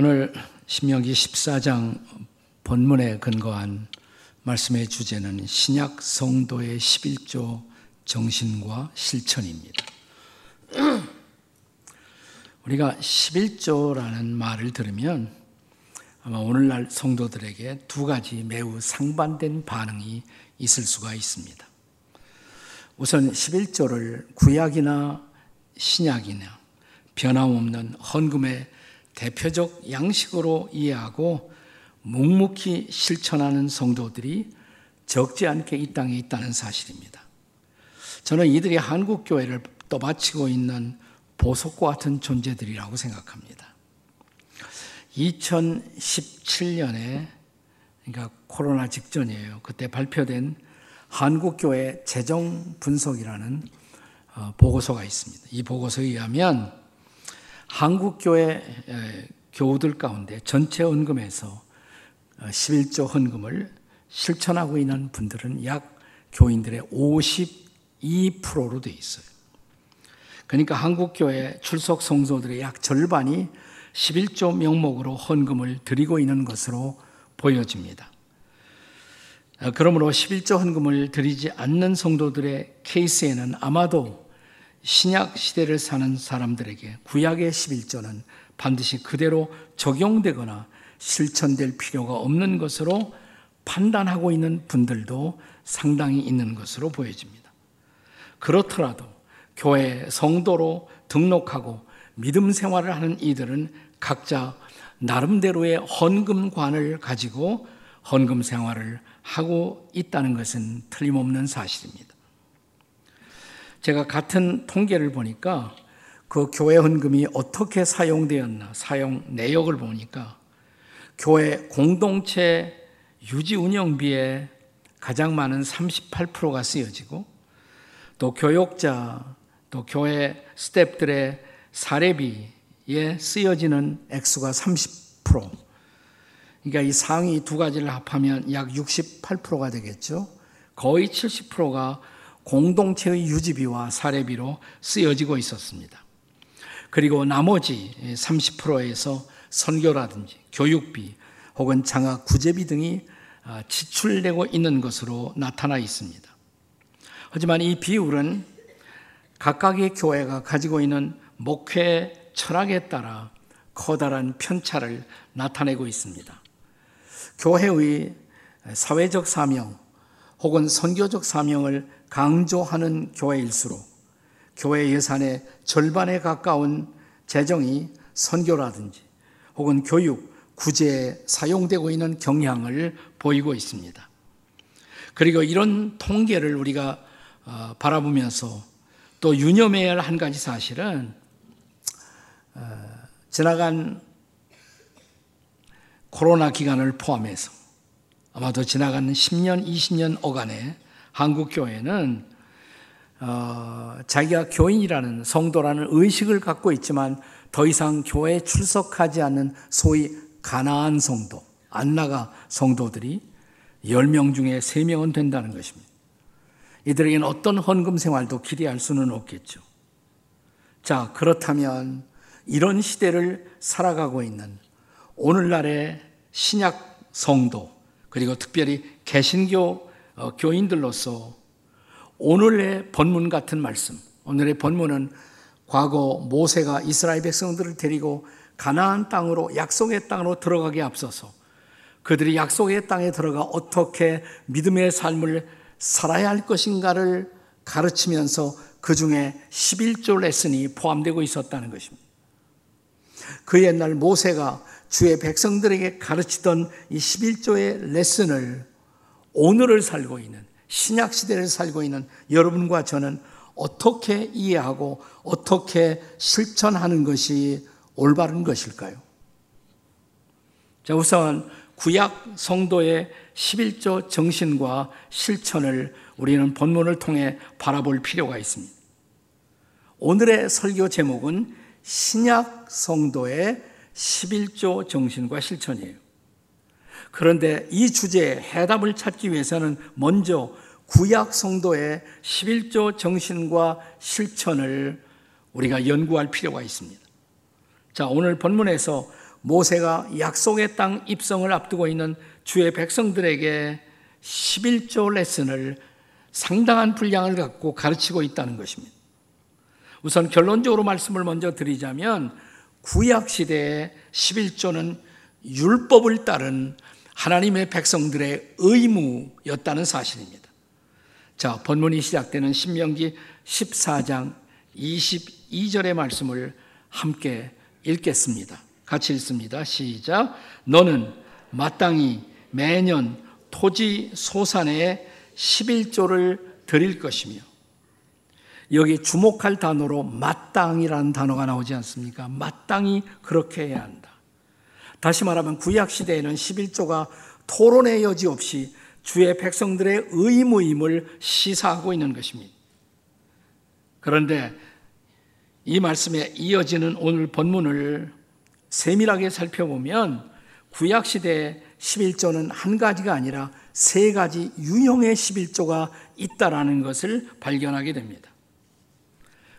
오늘 신명기 14장 본문에 근거한 말씀의 주제는 신약 성도의 11조 정신과 실천입니다. 우리가 11조라는 말을 들으면 아마 오늘날 성도들에게 두 가지 매우 상반된 반응이 있을 수가 있습니다. 우선 11조를 구약이나 신약이나 변함없는 헌금의 대표적 양식으로 이해하고 묵묵히 실천하는 성도들이 적지 않게 이 땅에 있다는 사실입니다. 저는 이들이 한국 교회를 떠받치고 있는 보석과 같은 존재들이라고 생각합니다. 2017년에 그러니까 코로나 직전이에요. 그때 발표된 한국 교회 재정 분석이라는 어, 보고서가 있습니다. 이 보고서에 의하면 한국교회 교우들 가운데 전체 헌금에서 11조 어, 헌금을 실천하고 있는 분들은 약 교인들의 52%로 되어 있어요. 그러니까 한국교회 출석 성도들의 약 절반이 11조 명목으로 헌금을 드리고 있는 것으로 보여집니다. 어, 그러므로 11조 헌금을 드리지 않는 성도들의 케이스에는 아마도 신약 시대를 사는 사람들에게 구약의 11조는 반드시 그대로 적용되거나 실천될 필요가 없는 것으로 판단하고 있는 분들도 상당히 있는 것으로 보여집니다. 그렇더라도 교회 성도로 등록하고 믿음 생활을 하는 이들은 각자 나름대로의 헌금관을 가지고 헌금 생활을 하고 있다는 것은 틀림없는 사실입니다. 제가 같은 통계를 보니까 그 교회 헌금이 어떻게 사용되었나 사용 내역을 보니까 교회 공동체 유지 운영비에 가장 많은 38%가 쓰여지고 또 교육자 또 교회 스탭들의 사례비에 쓰여지는 액수가 30% 그러니까 이 상위 두 가지를 합하면 약 68%가 되겠죠. 거의 70%가 공동체의 유지비와 사례비로 쓰여지고 있었습니다. 그리고 나머지 30%에서 선교라든지 교육비 혹은 장학 구제비 등이 아, 지출되고 있는 것으로 나타나 있습니다. 하지만 이 비율은 각각의 교회가 가지고 있는 목회 철학에 따라 커다란 편차를 나타내고 있습니다. 교회의 사회적 사명 혹은 선교적 사명을 강조하는 교회일수록 교회 예산의 절반에 가까운 재정이 선교라든지 혹은 교육, 구제에 사용되고 있는 경향을 보이고 있습니다. 그리고 이런 통계를 우리가 어, 바라보면서 또 유념해야 할 한 가지 사실은 어, 지나간 코로나 기간을 포함해서 아마도 지나가는 10년, 20년 어간에 한국 교회는 어, 자기가 교인이라는 성도라는 의식을 갖고 있지만 더 이상 교회에 출석하지 않는 소위 가나안 성도, 안 나가 성도들이 10명 중에 3명은 된다는 것입니다. 이들에게는 어떤 헌금 생활도 기대할 수는 없겠죠. 자, 그렇다면 이런 시대를 살아가고 있는 오늘날의 신약 성도, 그리고 특별히 개신교 어, 교인들로서 오늘의 본문 같은 말씀, 오늘의 본문은 과거 모세가 이스라엘 백성들을 데리고 가나안 땅으로 약속의 땅으로 들어가기 앞서서 그들이 약속의 땅에 들어가 어떻게 믿음의 삶을 살아야 할 것인가를 가르치면서 그 중에 11조 레슨이 포함되고 있었다는 것입니다. 그 옛날 모세가 주의 백성들에게 가르치던 이 11조의 레슨을 오늘을 살고 있는 신약 시대를 살고 있는 여러분과 저는 어떻게 이해하고 어떻게 실천하는 것이 올바른 것일까요? 자, 우선 구약 성도의 11조 정신과 실천을 우리는 본문을 통해 바라볼 필요가 있습니다. 오늘의 설교 제목은 신약 성도의 11조 정신과 실천이에요. 그런데 이 주제에 해답을 찾기 위해서는 먼저 구약 성도의 11조 정신과 실천을 우리가 연구할 필요가 있습니다. 자, 오늘 본문에서 모세가 약속의 땅 입성을 앞두고 있는 주의 백성들에게 11조 레슨을 상당한 분량을 갖고 가르치고 있다는 것입니다. 우선 결론적으로 말씀을 먼저 드리자면 구약 시대의 11조는 율법을 따른 하나님의 백성들의 의무였다는 사실입니다. 자, 본문이 시작되는 신명기 14장 22절의 말씀을 함께 읽겠습니다. 같이 읽습니다. 시작. 너는 마땅히 매년 토지 소산에 11조를 드릴 것이며 여기 주목할 단어로 마땅이라는 단어가 나오지 않습니까? 마땅히 그렇게 해야 한다. 다시 말하면 구약 시대에는 11조가 토론의 여지 없이 주의 백성들의 의무임을 시사하고 있는 것입니다. 그런데 이 말씀에 이어지는 오늘 본문을 세밀하게 살펴보면 구약 시대의 11조는 한 가지가 아니라 세 가지 유형의 11조가 있다라는 것을 발견하게 됩니다.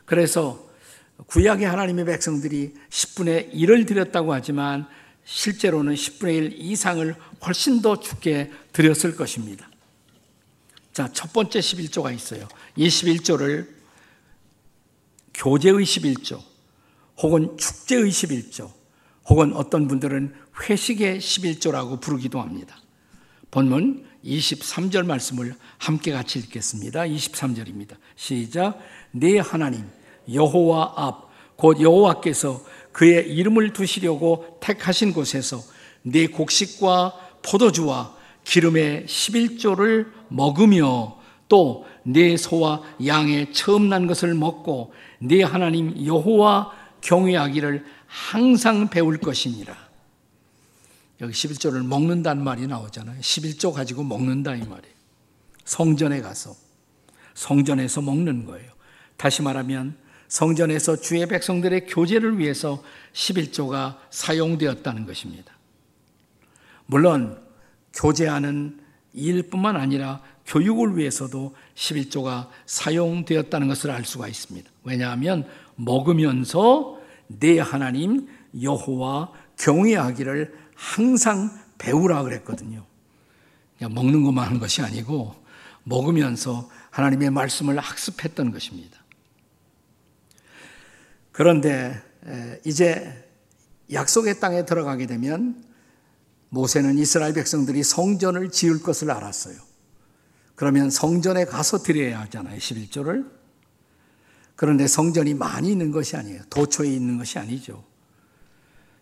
그래서 구약의 하나님의 백성들이 10분의 1을 드렸다고 하지만 실제로는 10분의 1 이상을 훨씬 더 죽게 드렸을 것입니다. 자, 첫 번째 11조가 있어요. 이 11조를 교제의 11조, 혹은 축제의 11조, 혹은 어떤 분들은 회식의 11조라고 부르기도 합니다. 본문 23절 말씀을 함께 같이 읽겠습니다. 23절입니다. 시작. 네 하나님 여호와 앞 곧 여호와께서 그의 이름을 두시려고 택하신 곳에서 네 곡식과 포도주와 기름의 11조를 먹으며 또 네 소와 양의 처음 난 것을 먹고 네 하나님 여호와 경외하기를 항상 배울 것이니라. 여기 11조를 먹는다는 말이 나오잖아요. 11조 가지고 먹는다 이 말이에요. 성전에 가서 성전에서 먹는 거예요. 다시 말하면 성전에서 주의 백성들의 교제를 위해서 11조가 사용되었다는 것입니다. 물론 교제하는 일뿐만 아니라 교육을 위해서도 11조가 사용되었다는 것을 알 수가 있습니다. 왜냐하면 먹으면서 내 하나님 여호와 경외하기를 항상 배우라 그랬거든요. 그냥 먹는 것만 하는 것이 아니고 먹으면서 하나님의 말씀을 학습했던 것입니다. 그런데 이제 약속의 땅에 들어가게 되면 모세는 이스라엘 백성들이 성전을 지을 것을 알았어요. 그러면 성전에 가서 드려야 하잖아요. 11조를. 그런데 성전이 많이 있는 것이 아니에요. 도초에 있는 것이 아니죠.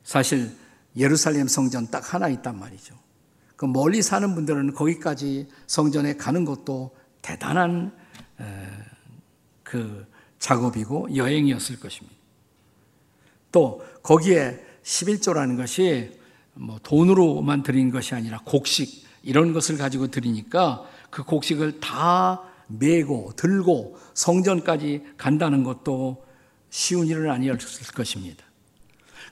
사실 예루살렘 성전 딱 하나 있단 말이죠. 그 멀리 사는 분들은 거기까지 성전에 가는 것도 대단한 그 작업이고 여행이었을 것입니다. 또 거기에 11조라는 것이 뭐 돈으로만 드린 것이 아니라 곡식 이런 것을 가지고 드리니까 그 곡식을 다 메고 들고 성전까지 간다는 것도 쉬운 일은 아니었을 것입니다.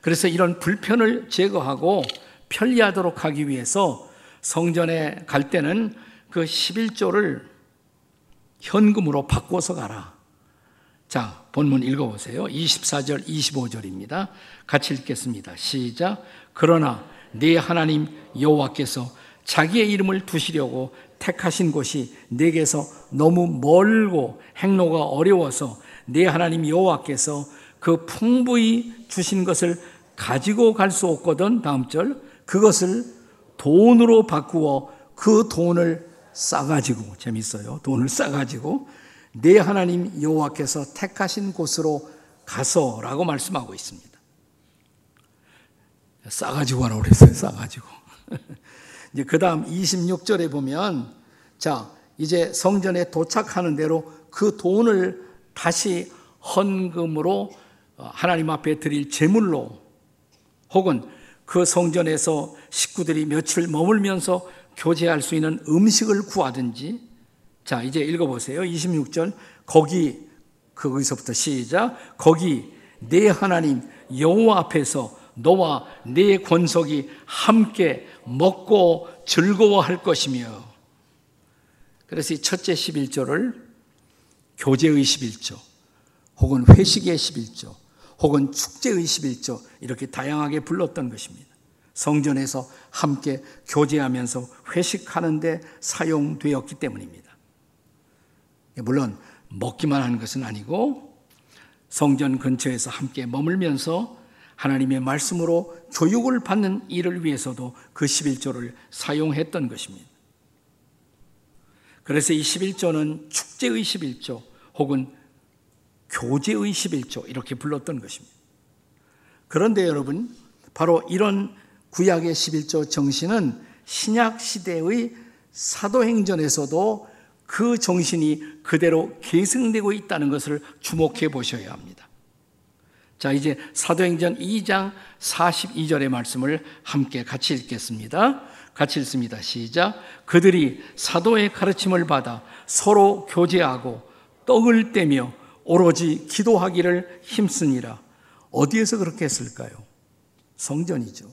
그래서 이런 불편을 제거하고 편리하도록 하기 위해서 성전에 갈 때는 그 11조를 현금으로 바꿔서 가라. 자, 본문 읽어보세요. 24절, 25절입니다. 같이 읽겠습니다. 시작. 그러나 네 하나님 여호와께서 자기의 이름을 두시려고 택하신 곳이 내게서 너무 멀고 행로가 어려워서 네 하나님 여호와께서 그 풍부히 주신 것을 가지고 갈 수 없거든 다음 절 그것을 돈으로 바꾸어 그 돈을 싸가지고 재밌어요 돈을 싸가지고 내 하나님 여호와께서 택하신 곳으로 가서라고 말씀하고 있습니다. 싸가지고 가라고 그랬어요. 싸가지고. 이제 그 다음 26절에 보면, 자, 이제 성전에 도착하는 대로 그 돈을 다시 헌금으로 하나님 앞에 드릴 제물로 혹은 그 성전에서 식구들이 며칠 머물면서 교제할 수 있는 음식을 구하든지 자, 이제 읽어보세요. 26절. 거기, 거기서부터 시작. 거기 내 하나님 여호와 앞에서 너와 내 권속이 함께 먹고 즐거워할 것이며. 그래서 이 첫째 11조를 교제의 11조, 혹은 회식의 11조, 혹은 축제의 11조 이렇게 다양하게 불렀던 것입니다. 성전에서 함께 교제하면서 회식하는데 사용되었기 때문입니다. 물론 먹기만 하는 것은 아니고 성전 근처에서 함께 머물면서 하나님의 말씀으로 교육을 받는 일을 위해서도 그 11조를 사용했던 것입니다. 그래서 이 11조는 축제의 11조 혹은 교제의 11조 이렇게 불렀던 것입니다. 그런데 여러분, 바로 이런 구약의 11조 정신은 신약 시대의 사도행전에서도 그 정신이 그대로 계승되고 있다는 것을 주목해 보셔야 합니다. 자, 이제 사도행전 2장 42절의 말씀을 함께 같이 읽겠습니다. 같이 읽습니다. 시작. 그들이 사도의 가르침을 받아 서로 교제하고 떡을 떼며 오로지 기도하기를 힘쓰니라. 어디에서 그렇게 했을까요? 성전이죠.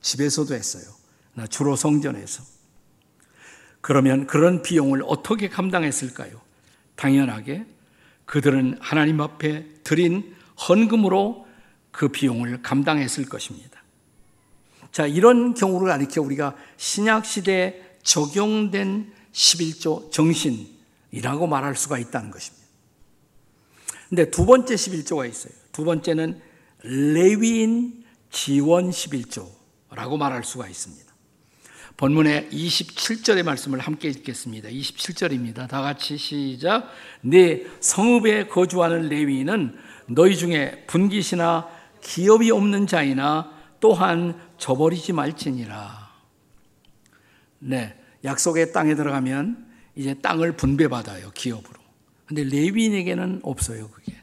집에서도 했어요. 주로 성전에서. 그러면 그런 비용을 어떻게 감당했을까요? 당연하게 그들은 하나님 앞에 드린 헌금으로 그 비용을 감당했을 것입니다. 자, 이런 경우를 가리켜 우리가 신약 시대에 적용된 11조 정신이라고 말할 수가 있다는 것입니다. 근데 두 번째 11조가 있어요. 두 번째는 레위인 지원 11조라고 말할 수가 있습니다. 본문의 27절의 말씀을 함께 읽겠습니다. 27절입니다. 다 같이 시작. 네 성읍에 거주하는 레위인은 너희 중에 분깃이나 기업이 없는 자이나 또한 저버리지 말지니라. 네. 약속의 땅에 들어가면 이제 땅을 분배받아요. 기업으로. 근데 레위인에게는 없어요. 그게.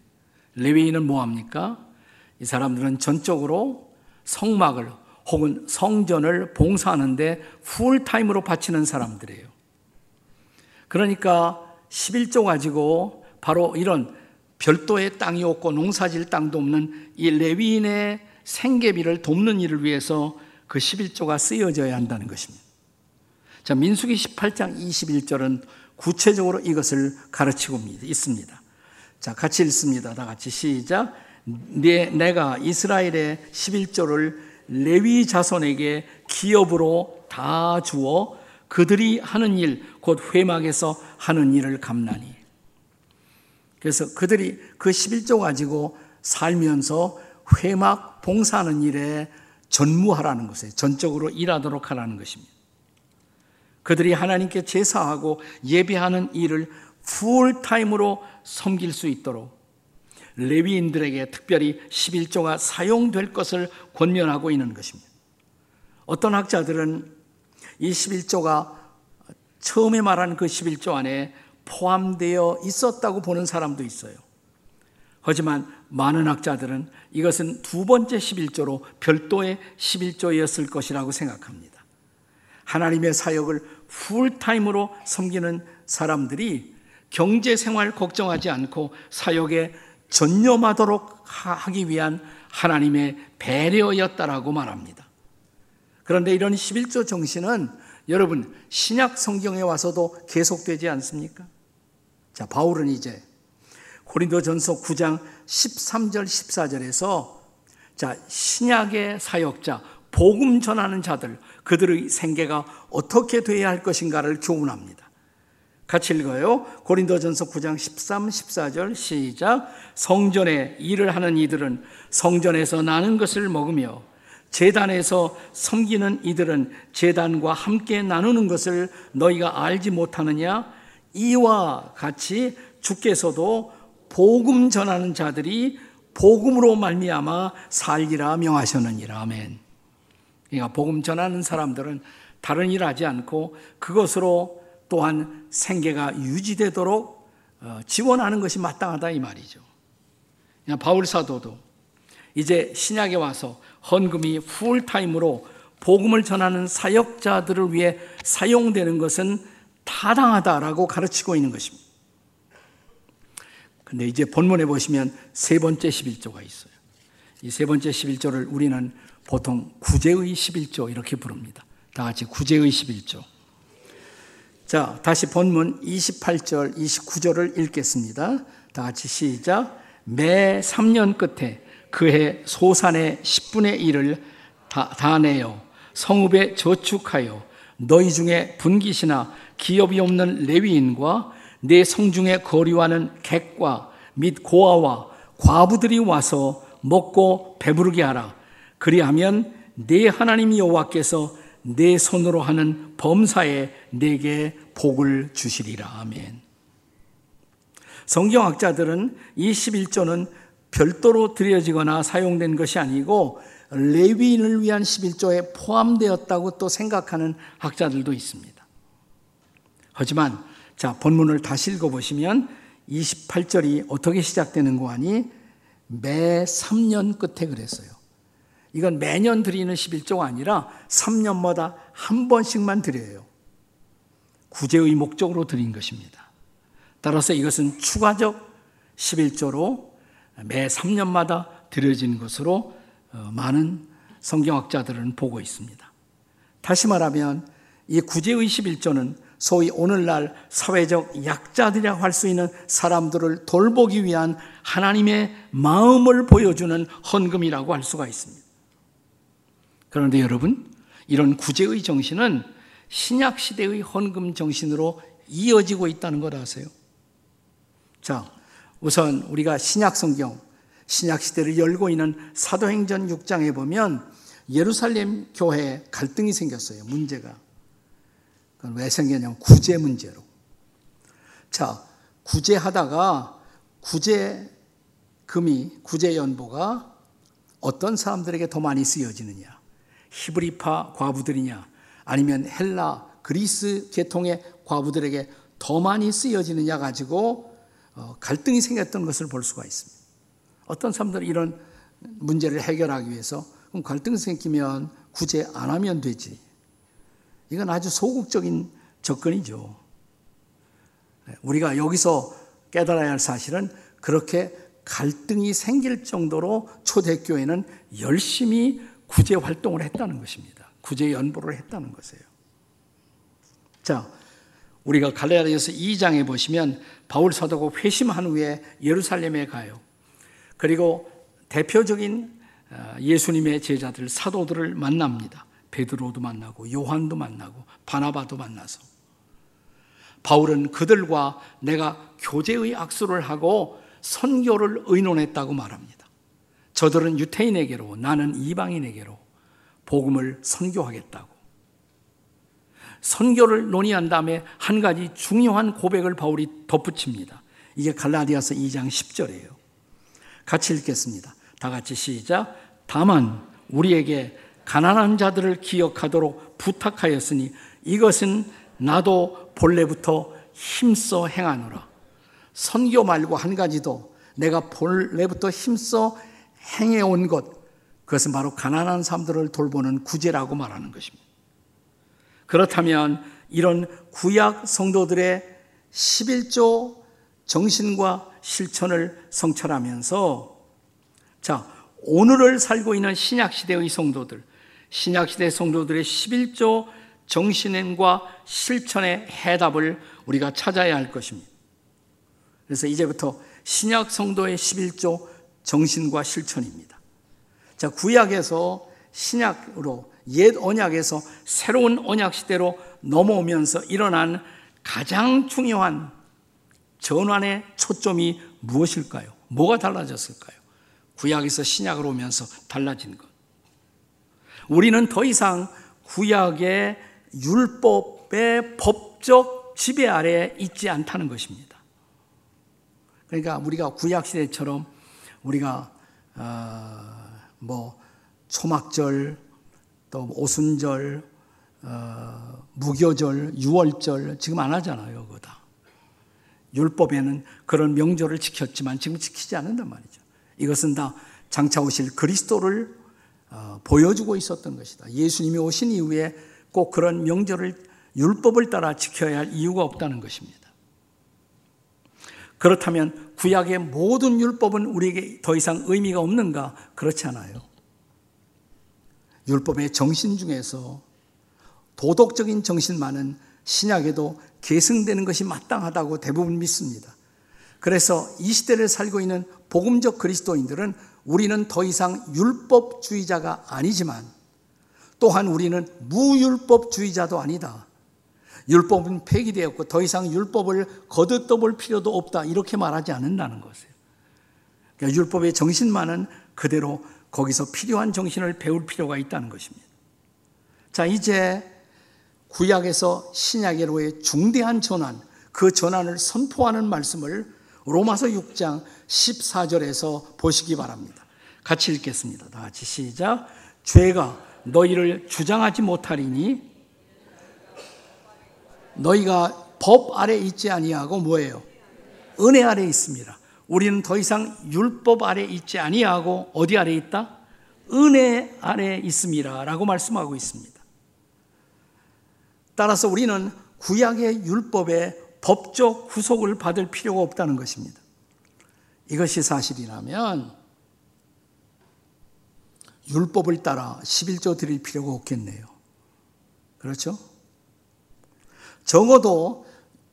레위인은 뭐 합니까? 이 사람들은 전적으로 성막을 혹은 성전을 봉사하는데 풀타임으로 바치는 사람들이에요. 그러니까 11조 가지고 바로 이런 별도의 땅이 없고 농사질 땅도 없는 이 레위인의 생계비를 돕는 일을 위해서 그 11조가 쓰여져야 한다는 것입니다. 자, 민수기 18장 21절은 구체적으로 이것을 가르치고 있습니다. 자, 같이 읽습니다. 다 같이 시작. 내, 내가 이스라엘의 11조를 레위 자손에게 기업으로 다 주어 그들이 하는 일, 곧 회막에서 하는 일을 감나니. 그래서 그들이 그 11조 가지고 살면서 회막 봉사하는 일에 전무하라는 것에 전적으로 일하도록 하라는 것입니다. 그들이 하나님께 제사하고 예배하는 일을 풀타임으로 섬길 수 있도록 레위인들에게 특별히 11조가 사용될 것을 권면하고 있는 것입니다. 어떤 학자들은 이 11조가 처음에 말한 그 11조 안에 포함되어 있었다고 보는 사람도 있어요. 하지만 많은 학자들은 이것은 두 번째 11조로 별도의 11조였을 것이라고 생각합니다. 하나님의 사역을 풀타임으로 섬기는 사람들이 경제 생활 걱정하지 않고 사역에 전념하도록 하기 위한 하나님의 배려였다라고 말합니다. 그런데 이런 11조 정신은 여러분 신약 성경에 와서도 계속되지 않습니까? 자, 바울은 이제 고린도전서 9장 13절 14절에서 자, 신약의 사역자, 복음 전하는 자들, 그들의 생계가 어떻게 되어야 할 것인가를 교훈합니다. 같이 읽어요. 고린도전서 9장 13, 14절 시작. 성전에 일을 하는 이들은 성전에서 나는 것을 먹으며 재단에서 섬기는 이들은 재단과 함께 나누는 것을 너희가 알지 못하느냐? 이와 같이 주께서도 복음 전하는 자들이 복음으로 말미암아 살리라 명하셨느니라. 아멘. 그러니까 복음 전하는 사람들은 다른 일 하지 않고 그것으로 또한 생계가 유지되도록 어, 지원하는 것이 마땅하다 이 말이죠. 바울 사도도 이제 신약에 와서 헌금이 풀타임으로 복음을 전하는 사역자들을 위해 사용되는 것은 타당하다라고 가르치고 있는 것입니다. 근데 이제 본문에 보시면 세 번째 11조가 있어요. 이 세 번째 11조를 우리는 보통 구제의 11조 이렇게 부릅니다. 다 같이 구제의 11조. 자, 다시 본문 28절, 29절을 읽겠습니다. 다 같이 시작. 매 3년 끝에 그해 소산의 10분의 1을 다, 다 내어 성읍에 저축하여 너희 중에 분깃이나 기업이 없는 레위인과 내 성중에 거류하는 객과 및 고아와 과부들이 와서 먹고 배부르게 하라. 그리하면 내 하나님 여호와께서 내 손으로 하는 범사에 내게 복을 주시리라. 아멘. 성경학자들은 이 11조는 별도로 드려지거나 사용된 것이 아니고 레위인을 위한 11조에 포함되었다고 또 생각하는 학자들도 있습니다. 하지만 자, 본문을 다시 읽어 보시면 28절이 어떻게 시작되는 거 아니? 매 3년 끝에 그랬어요. 이건 매년 드리는 11조가 아니라 3년마다 한 번씩만 드려요. 구제의 목적으로 드린 것입니다. 따라서 이것은 추가적 11조로 매 3년마다 드려진 것으로 어, 많은 성경학자들은 보고 있습니다. 다시 말하면 이 구제의 11조는 소위 오늘날 사회적 약자들이라고 할 수 있는 사람들을 돌보기 위한 하나님의 마음을 보여주는 헌금이라고 할 수가 있습니다. 그런데 여러분, 이런 구제의 정신은 신약 시대의 헌금 정신으로 이어지고 있다는 걸 아세요? 자, 우선 우리가 신약 성경, 신약 시대를 열고 있는 사도행전 6장에 보면 예루살렘 교회에 갈등이 생겼어요. 문제가. 그건 왜 생겼냐면 구제 문제로. 자, 구제하다가 구제금이, 구제연보가 어떤 사람들에게 더 많이 쓰여지느냐. 히브리파 과부들이냐. 아니면 헬라, 그리스 계통의 과부들에게 더 많이 쓰여지느냐 가지고 어, 갈등이 생겼던 것을 볼 수가 있습니다. 어떤 사람들은 이런 문제를 해결하기 위해서 그럼 갈등 생기면 구제 안 하면 되지. 이건 아주 소극적인 접근이죠. 네, 우리가 여기서 깨달아야 할 사실은 그렇게 갈등이 생길 정도로 초대교회는 열심히 구제 활동을 했다는 것입니다. 구제 연보를 했다는 것이에요. 자, 우리가 갈라디아서 2장에 보시면 바울 사도가 회심한 후에 예루살렘에 가요. 그리고 대표적인 어, 예수님의 제자들 사도들을 만납니다. 베드로도 만나고 요한도 만나고 바나바도 만나서 바울은 그들과 내가 교제의 악수를 하고 선교를 의논했다고 말합니다. 저들은 유태인에게로 나는 이방인에게로 복음을 선교하겠다고. 선교를 논의한 다음에 한 가지 중요한 고백을 바울이 덧붙입니다. 이게 갈라디아서 2장 10절이에요. 같이 읽겠습니다. 다 같이 시작. 다만 우리에게 가난한 자들을 기억하도록 부탁하였으니 이것은 나도 본래부터 힘써 행하노라. 선교 말고 한 가지도 내가 본래부터 힘써 행해온 것, 그것은 바로 가난한 사람들을 돌보는 구제라고 말하는 것입니다. 그렇다면 이런 구약 성도들의 11조 정신과 실천을 성찰하면서 자, 오늘을 살고 있는 신약 시대의 성도들, 신약 시대 성도들의 11조 정신과 실천의 해답을 우리가 찾아야 할 것입니다. 그래서 이제부터 신약 성도의 11조 정신과 실천입니다. 자, 구약에서 신약으로 옛 언약에서 새로운 언약 시대로 넘어오면서 일어난 가장 중요한 전환의 초점이 무엇일까요? 뭐가 달라졌을까요? 구약에서 신약으로 오면서 달라진 것. 우리는 더 이상 구약의 율법의 법적 지배 아래 있지 않다는 것입니다. 그러니까 우리가 구약 시대처럼 우리가 어, 뭐 초막절 또 오순절, 어, 무교절, 유월절 지금 안 하잖아요, 그거 다. 율법에는 그런 명절을 지켰지만 지금 지키지 않는단 말이죠. 이것은 다 장차 오실 그리스도를 어, 보여주고 있었던 것이다. 예수님이 오신 이후에 꼭 그런 명절을 율법을 따라 지켜야 할 이유가 없다는 것입니다. 그렇다면 구약의 모든 율법은 우리에게 더 이상 의미가 없는가? 그렇지 않아요. 율법의 정신 중에서 도덕적인 정신만은 신약에도 계승되는 것이 마땅하다고 대부분 믿습니다. 그래서 이 시대를 살고 있는 복음적 그리스도인들은 우리는 더 이상 율법주의자가 아니지만 또한 우리는 무율법주의자도 아니다. 율법은 폐기되었고 더 이상 율법을 거듭떠볼 필요도 없다. 이렇게 말하지 않는다는 것이에요. 그러니까 율법의 정신만은 그대로 거기서 필요한 정신을 배울 필요가 있다는 것입니다. 자, 이제 구약에서 신약으로의 중대한 전환, 그 전환을 선포하는 말씀을 로마서 6장 14절에서 보시기 바랍니다. 같이 읽겠습니다. 다 같이 시작. 죄가 너희를 주장하지 못하리니 너희가 법 아래 있지 아니하고 뭐예요? 은혜 아래 있습니다. 우리는 더 이상 율법 아래 있지 아니하고 어디 아래 있다? 은혜 아래 있습니다라고 말씀하고 있습니다. 따라서 우리는 구약의 율법의 법적 구속을 받을 필요가 없다는 것입니다. 이것이 사실이라면 율법을 따라 11조 드릴 필요가 없겠네요. 그렇죠? 적어도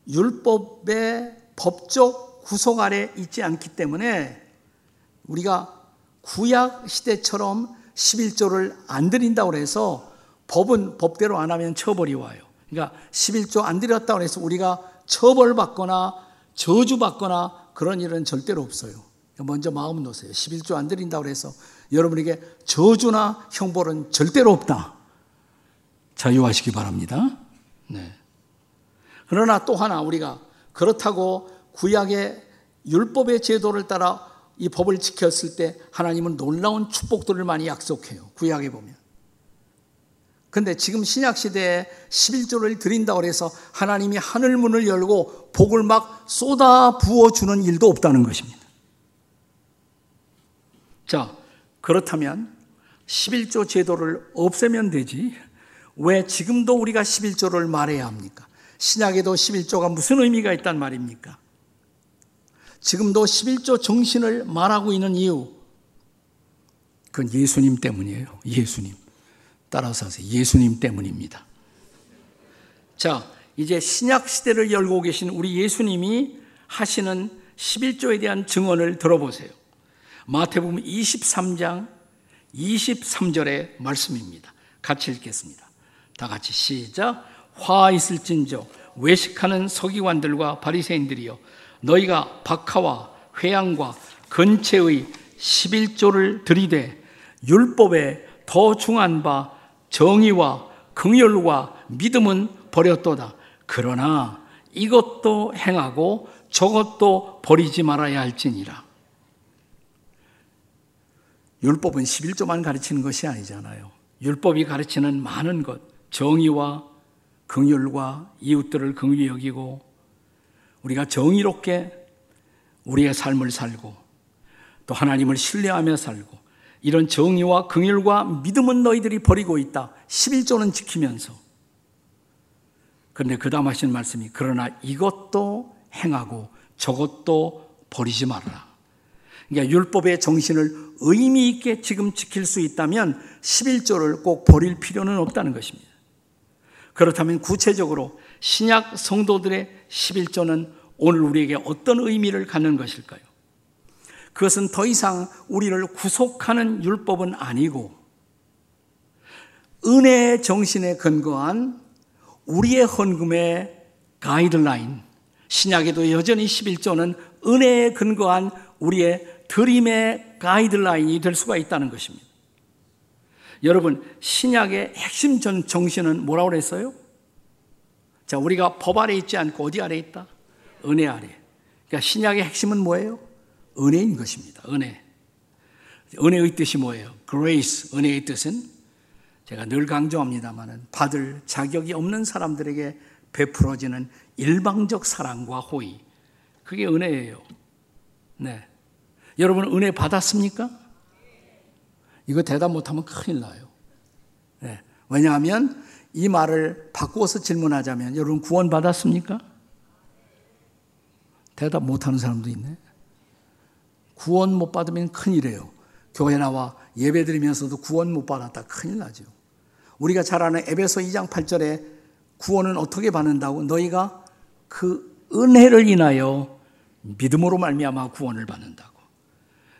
율법의 법적 구속 아래 있지 않기 때문에 우리가 구약 시대처럼 11조를 안 드린다고 해서 법은 법대로 안 하면 처벌이 와요. 그러니까 11조 안 드렸다고 해서 우리가 처벌받거나 저주받거나 그런 일은 절대로 없어요. 먼저 마음 놓으세요. 11조 안 드린다고 해서 여러분에게 저주나 형벌은 절대로 없다. 자유하시기 바랍니다. 네. 그러나 또 하나 우리가 그렇다고 구약의 율법의 제도를 따라 이 법을 지켰을 때 하나님은 놀라운 축복들을 많이 약속해요. 구약에 보면. 근데 지금 신약 시대에 11조를 드린다고 해서 하나님이 하늘 문을 열고 복을 막 쏟아 부어 주는 일도 없다는 것입니다. 자, 그렇다면 11조 제도를 없애면 되지. 왜 지금도 우리가 11조를 말해야 합니까? 신약에도 11조가 무슨 의미가 있단 말입니까? 지금도 11조 정신을 말하고 있는 이유. 그건 예수님 때문이에요. 예수님. 따라서 하세요. 예수님 때문입니다. 자, 이제 신약 시대를 열고 계신 우리 예수님이 하시는 11조에 대한 증언을 들어보세요. 마태복음 23장 23절의 말씀입니다. 같이 읽겠습니다. 다 같이 시작. 화 있을진저 외식하는 서기관들과 바리새인들이여 너희가 박하와 회양과 근체의 11조를 들이되 율법에 더 중한 바 정의와 긍휼과 믿음은 버렸도다. 그러나 이것도 행하고 저것도 버리지 말아야 할지니라. 율법은 11조만 가르치는 것이 아니잖아요. 율법이 가르치는 많은 것, 정의와 긍휼과 이웃들을 긍휼히 여기고 우리가 정의롭게 우리의 삶을 살고 또 하나님을 신뢰하며 살고 이런 정의와 긍휼과 믿음은 너희들이 버리고 있다. 11조는 지키면서. 그런데 그 다음 하시는 말씀이 그러나 이것도 행하고 저것도 버리지 말라. 그러니까 율법의 정신을 의미 있게 지금 지킬 수 있다면 11조를 꼭 버릴 필요는 없다는 것입니다. 그렇다면 구체적으로 신약 성도들의 11조는 오늘 우리에게 어떤 의미를 갖는 것일까요? 그것은 더 이상 우리를 구속하는 율법은 아니고 은혜의 정신에 근거한 우리의 헌금의 가이드라인, 신약에도 여전히 11조는 은혜에 근거한 우리의 드림의 가이드라인이 될 수가 있다는 것입니다. 여러분, 신약의 핵심 정신은 뭐라고 그랬어요? 자, 우리가 법 아래 있지 않고 어디 아래 있다? 은혜 아래. 그러니까 신약의 핵심은 뭐예요? 은혜인 것입니다. 은혜. 은혜의 뜻이 뭐예요? grace, 은혜의 뜻은 제가 늘 강조합니다만은 받을 자격이 없는 사람들에게 베풀어지는 일방적 사랑과 호의. 그게 은혜예요. 네. 여러분 은혜 받았습니까? 이거 대답 못하면 큰일 나요. 네. 왜냐하면 이 말을 바꾸어서 질문하자면 여러분 구원 받았습니까? 대답 못하는 사람도 있네. 구원 못 받으면 큰일이에요. 교회 나와 예배 드리면서도 구원 못 받았다 큰일 나죠. 우리가 잘 아는 에베소 2장 8절에 구원은 어떻게 받는다고? 너희가 그 은혜를 인하여 믿음으로 말미암아 구원을 받는다고.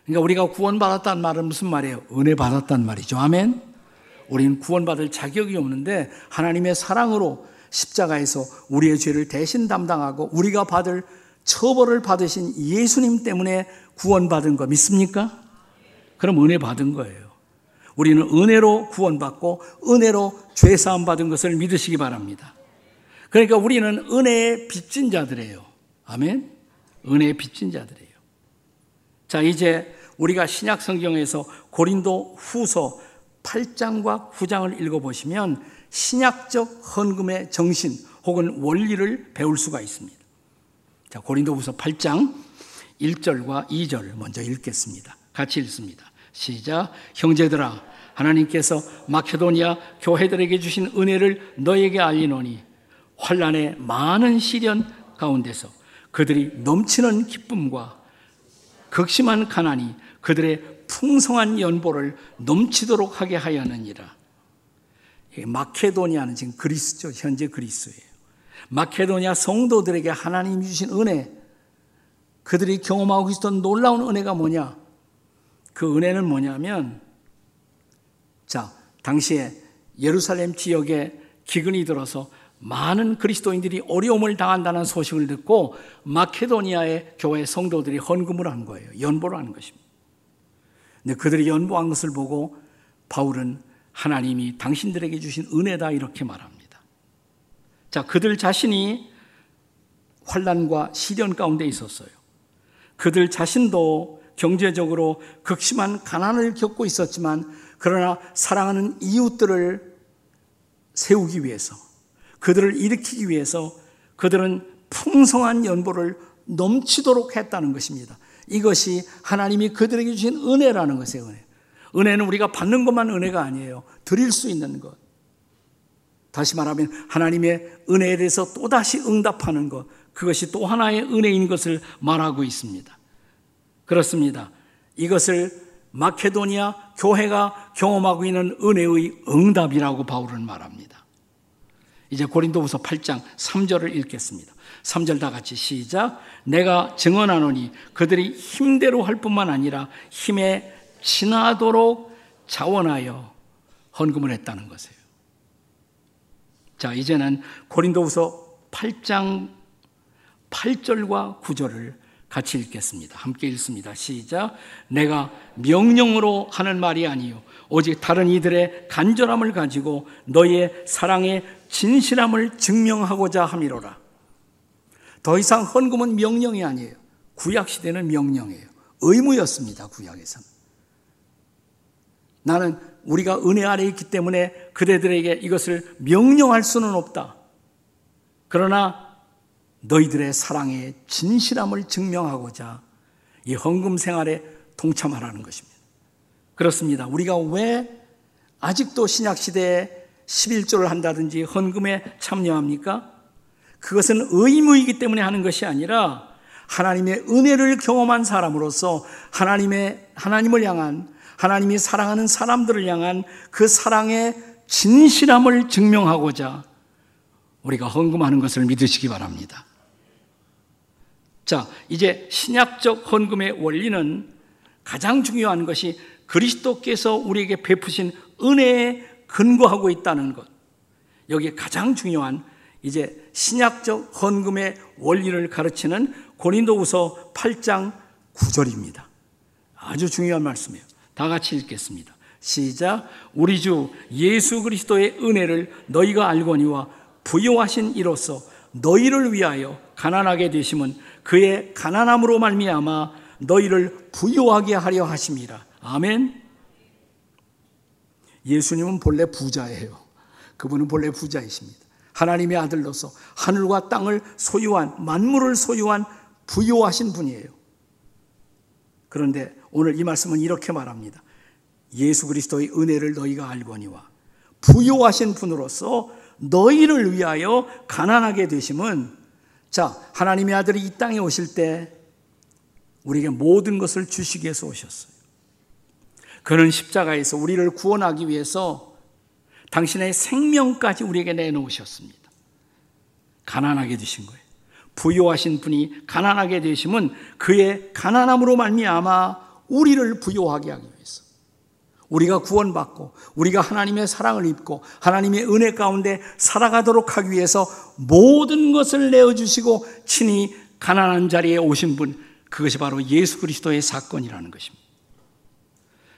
그러니까 우리가 구원받았다는 말은 무슨 말이에요? 은혜 받았다는 말이죠. 아멘. 우리는 구원받을 자격이 없는데 하나님의 사랑으로 십자가에서 우리의 죄를 대신 담당하고 우리가 받을 처벌을 받으신 예수님 때문에 구원받은 거 믿습니까? 그럼 은혜 받은 거예요. 우리는 은혜로 구원받고 은혜로 죄 사함 받은 것을 믿으시기 바랍니다. 그러니까 우리는 은혜의 빚진 자들이에요. 아멘. 은혜의 빚진 자들이에요. 자, 이제 우리가 신약 성경에서 고린도 후서 8장과 9장을 읽어보시면 신약적 헌금의 정신 혹은 원리를 배울 수가 있습니다. 자, 고린도 후서 8장 1절과 2절 먼저 읽겠습니다. 같이 읽습니다. 시작. 형제들아, 하나님께서 마케도니아 교회들에게 주신 은혜를 너에게 알리노니 환란의 많은 시련 가운데서 그들이 넘치는 기쁨과 극심한 가난이 그들의 풍성한 연보를 넘치도록 하게 하였느니라. 마케도니아는 지금 그리스죠. 현재 그리스예요. 마케도니아 성도들에게 하나님이 주신 은혜, 그들이 경험하고 있었던 놀라운 은혜가 뭐냐? 그 은혜는 뭐냐면, 자, 당시에 예루살렘 지역에 기근이 들어서 많은 그리스도인들이 어려움을 당한다는 소식을 듣고 마케도니아의 교회 성도들이 헌금을 한 거예요. 연보를 한 것입니다. 근데 그들이 연보한 것을 보고 바울은 하나님이 당신들에게 주신 은혜다 이렇게 말합니다. 자, 그들 자신이 환란과 시련 가운데 있었어요. 그들 자신도 경제적으로 극심한 가난을 겪고 있었지만 그러나 사랑하는 이웃들을 세우기 위해서 그들을 일으키기 위해서 그들은 풍성한 연보를 넘치도록 했다는 것입니다. 이것이 하나님이 그들에게 주신 은혜라는 것이에요, 은혜. 은혜는 우리가 받는 것만 은혜가 아니에요. 드릴 수 있는 것. 다시 말하면 하나님의 은혜에 대해서 또다시 응답하는 것. 그것이 또 하나의 은혜인 것을 말하고 있습니다. 그렇습니다. 이것을 마케도니아 교회가 경험하고 있는 은혜의 응답이라고 바울은 말합니다. 이제 고린도후서 8장 3절을 읽겠습니다. 3절 다 같이 시작. 내가 증언하노니 그들이 힘대로 할 뿐만 아니라 힘에 지나도록 자원하여 헌금을 했다는 것이에요. 자, 이제는 고린도후서 8장 8절과 9절을 같이 읽겠습니다. 함께 읽습니다. 시작. 내가 명령으로 하는 말이 아니요 오직 다른 이들의 간절함을 가지고 너희의 사랑의 진실함을 증명하고자 함이로라. 더 이상 헌금은 명령이 아니에요. 구약 시대는 명령이에요. 의무였습니다. 구약에서는. 나는 우리가 은혜 아래 있기 때문에 그대들에게 이것을 명령할 수는 없다. 그러나 너희들의 사랑의 진실함을 증명하고자 이 헌금 생활에 동참하라는 것입니다. 그렇습니다. 우리가 왜 아직도 신약 시대에 11조를 한다든지 헌금에 참여합니까? 그것은 의무이기 때문에 하는 것이 아니라 하나님의 은혜를 경험한 사람으로서 하나님의 하나님을 향한 하나님이 사랑하는 사람들을 향한 그 사랑의 진실함을 증명하고자 우리가 헌금하는 것을 믿으시기 바랍니다. 자, 이제 신약적 헌금의 원리는 가장 중요한 것이 그리스도께서 우리에게 베푸신 은혜에 근거하고 있다는 것. 여기에 가장 중요한 이제 신약적 헌금의 원리를 가르치는 고린도후서 8장 9절입니다. 아주 중요한 말씀이에요. 다 같이 읽겠습니다. 시작. 우리 주 예수 그리스도의 은혜를 너희가 알거니와 부여하신 이로써 너희를 위하여 가난하게 되심은 그의 가난함으로 말미암아 너희를 부여하게 하려 하심이라. 아멘. 예수님은 본래 부자예요. 그분은 본래 부자이십니다. 하나님의 아들로서 하늘과 땅을 소유한 만물을 소유한 부여하신 분이에요. 그런데 오늘 이 말씀은 이렇게 말합니다. 예수 그리스도의 은혜를 너희가 알거니와 부여하신 분으로서 너희를 위하여 가난하게 되심은 자, 하나님의 아들이 이 땅에 오실 때 우리에게 모든 것을 주시기 위해서 오셨어요. 그는 십자가에서 우리를 구원하기 위해서 당신의 생명까지 우리에게 내놓으셨습니다. 가난하게 되신 거예요. 부요하신 분이 가난하게 되심은 그의 가난함으로 말미암아 우리를 부요하게 하기 위해서 우리가 구원받고 우리가 하나님의 사랑을 입고 하나님의 은혜 가운데 살아가도록 하기 위해서 모든 것을 내어 주시고 친히 가난한 자리에 오신 분 그것이 바로 예수 그리스도의 사건이라는 것입니다.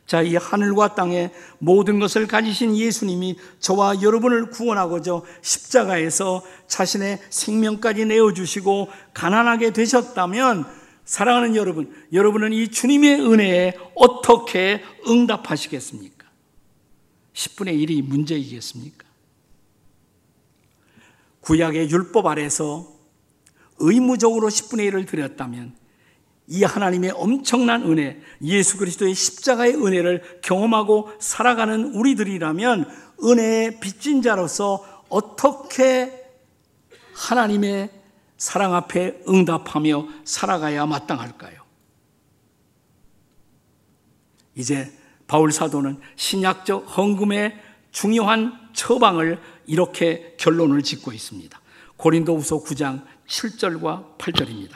자, 이 하늘과 땅의 모든 것을 가지신 예수님이 저와 여러분을 구원하고자 십자가에서 자신의 생명까지 내어 주시고 가난하게 되셨다면 사랑하는 여러분, 여러분은 이 주님의 은혜에 어떻게 응답하시겠습니까? 10분의 1이 문제이겠습니까? 구약의 율법 아래서 의무적으로 10분의 1을 드렸다면 이 하나님의 엄청난 은혜, 예수 그리스도의 십자가의 은혜를 경험하고 살아가는 우리들이라면 은혜의 빚진 자로서 어떻게 하나님의 사랑 앞에 응답하며 살아가야 마땅할까요? 이제 바울 사도는 신약적 헌금의 중요한 처방을 이렇게 결론을 짓고 있습니다. 고린도후서 9장 7절과 8절입니다.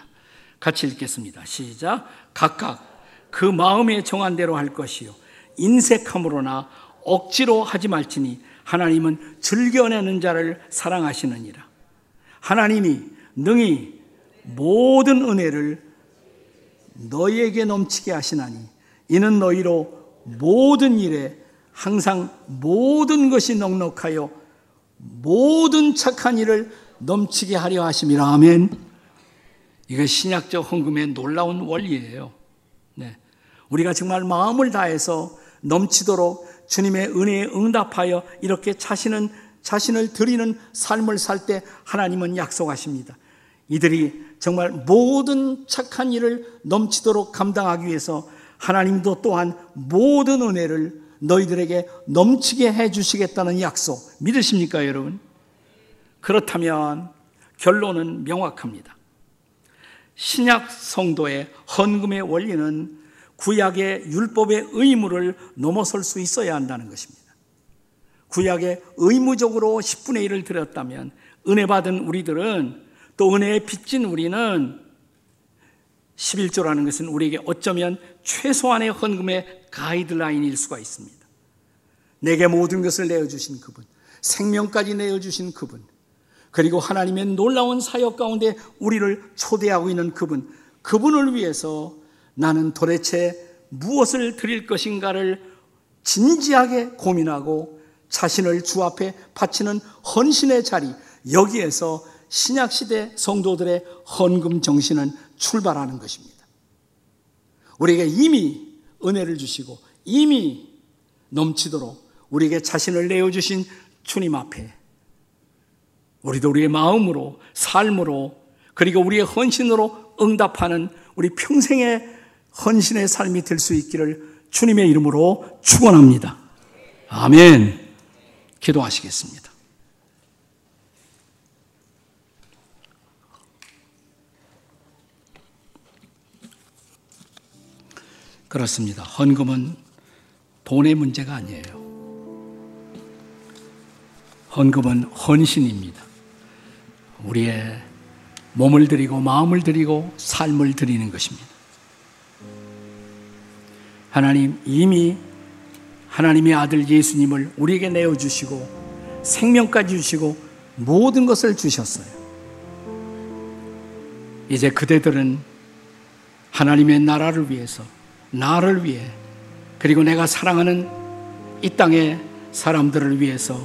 같이 읽겠습니다. 시작. 각각 그 마음에 정한 대로 할 것이요. 인색함으로나 억지로 하지 말지니 하나님은 즐겨내는 자를 사랑하시느니라. 하나님이 능히 모든 은혜를 너희에게 넘치게 하시나니 이는 너희로 모든 일에 항상 모든 것이 넉넉하여 모든 착한 일을 넘치게 하려 하심이라. 아멘. 이거 신약적 헌금의 놀라운 원리예요. 네. 우리가 정말 마음을 다해서 넘치도록 주님의 은혜에 응답하여 이렇게 자신은 자신을 드리는 삶을 살 때 하나님은 약속하십니다. 이들이 정말 모든 착한 일을 넘치도록 감당하기 위해서 하나님도 또한 모든 은혜를 너희들에게 넘치게 해 주시겠다는 약속 믿으십니까, 여러분? 그렇다면 결론은 명확합니다. 신약 성도의 헌금의 원리는 구약의 율법의 의무를 넘어설 수 있어야 한다는 것입니다. 구약의 의무적으로 10분의 1을 드렸다면 은혜 받은 우리들은 또 은혜에 빚진 우리는 11조라는 것은 우리에게 어쩌면 최소한의 헌금의 가이드라인일 수가 있습니다. 내게 모든 것을 내어주신 그분, 생명까지 내어주신 그분, 그리고 하나님의 놀라운 사역 가운데 우리를 초대하고 있는 그분, 그분을 위해서 나는 도대체 무엇을 드릴 것인가를 진지하게 고민하고 자신을 주 앞에 바치는 헌신의 자리, 여기에서 신약 시대 성도들의 헌금 정신은 출발하는 것입니다. 우리에게 이미 은혜를 주시고 이미 넘치도록 우리에게 자신을 내어 주신 주님 앞에 우리도 우리의 마음으로, 삶으로, 그리고 우리의 헌신으로 응답하는 우리 평생의 헌신의 삶이 될 수 있기를 주님의 이름으로 축원합니다. 아멘. 기도하시겠습니다. 그렇습니다. 헌금은 돈의 문제가 아니에요. 헌금은 헌신입니다. 우리의 몸을 드리고 마음을 드리고 삶을 드리는 것입니다. 하나님 이미 하나님의 아들 예수님을 우리에게 내어 주시고 생명까지 주시고 모든 것을 주셨어요. 이제 그대들은 하나님의 나라를 위해서, 나를 위해, 그리고 내가 사랑하는 이 땅의 사람들을 위해서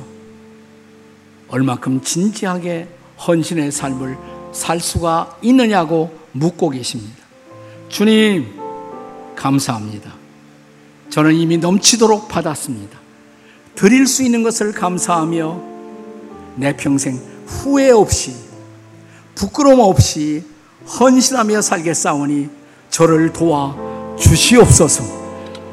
얼마큼 진지하게 헌신의 삶을 살 수가 있느냐고 묻고 계십니다. 주님, 감사합니다. 저는 이미 넘치도록 받았습니다. 드릴 수 있는 것을 감사하며 내 평생 후회 없이 부끄러움 없이 헌신하며 살겠사오니 저를 도와 주시옵소서.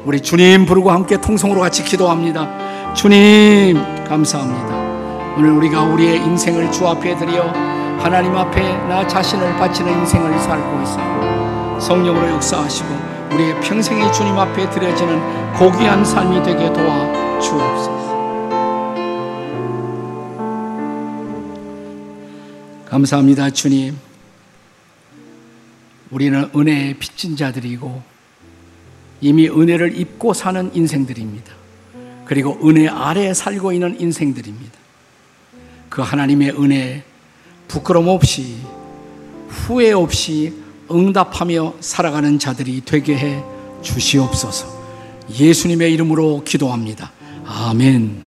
우리 주님 부르고 함께 통성으로 같이 기도합니다. 주님 감사합니다. 오늘 우리가 우리의 인생을 주 앞에 드려 하나님 앞에 나 자신을 바치는 인생을 살고 있어요. 성령으로 역사하시고 우리의 평생의 주님 앞에 드려지는 고귀한 삶이 되게 도와 주옵소서. 감사합니다, 주님. 우리는 은혜에 빚진 자들이고 이미 은혜를 입고 사는 인생들입니다. 그리고 은혜 아래에 살고 있는 인생들입니다. 그 하나님의 은혜에 부끄럼 없이 후회 없이 응답하며 살아가는 자들이 되게 해 주시옵소서. 예수님의 이름으로 기도합니다. 아멘.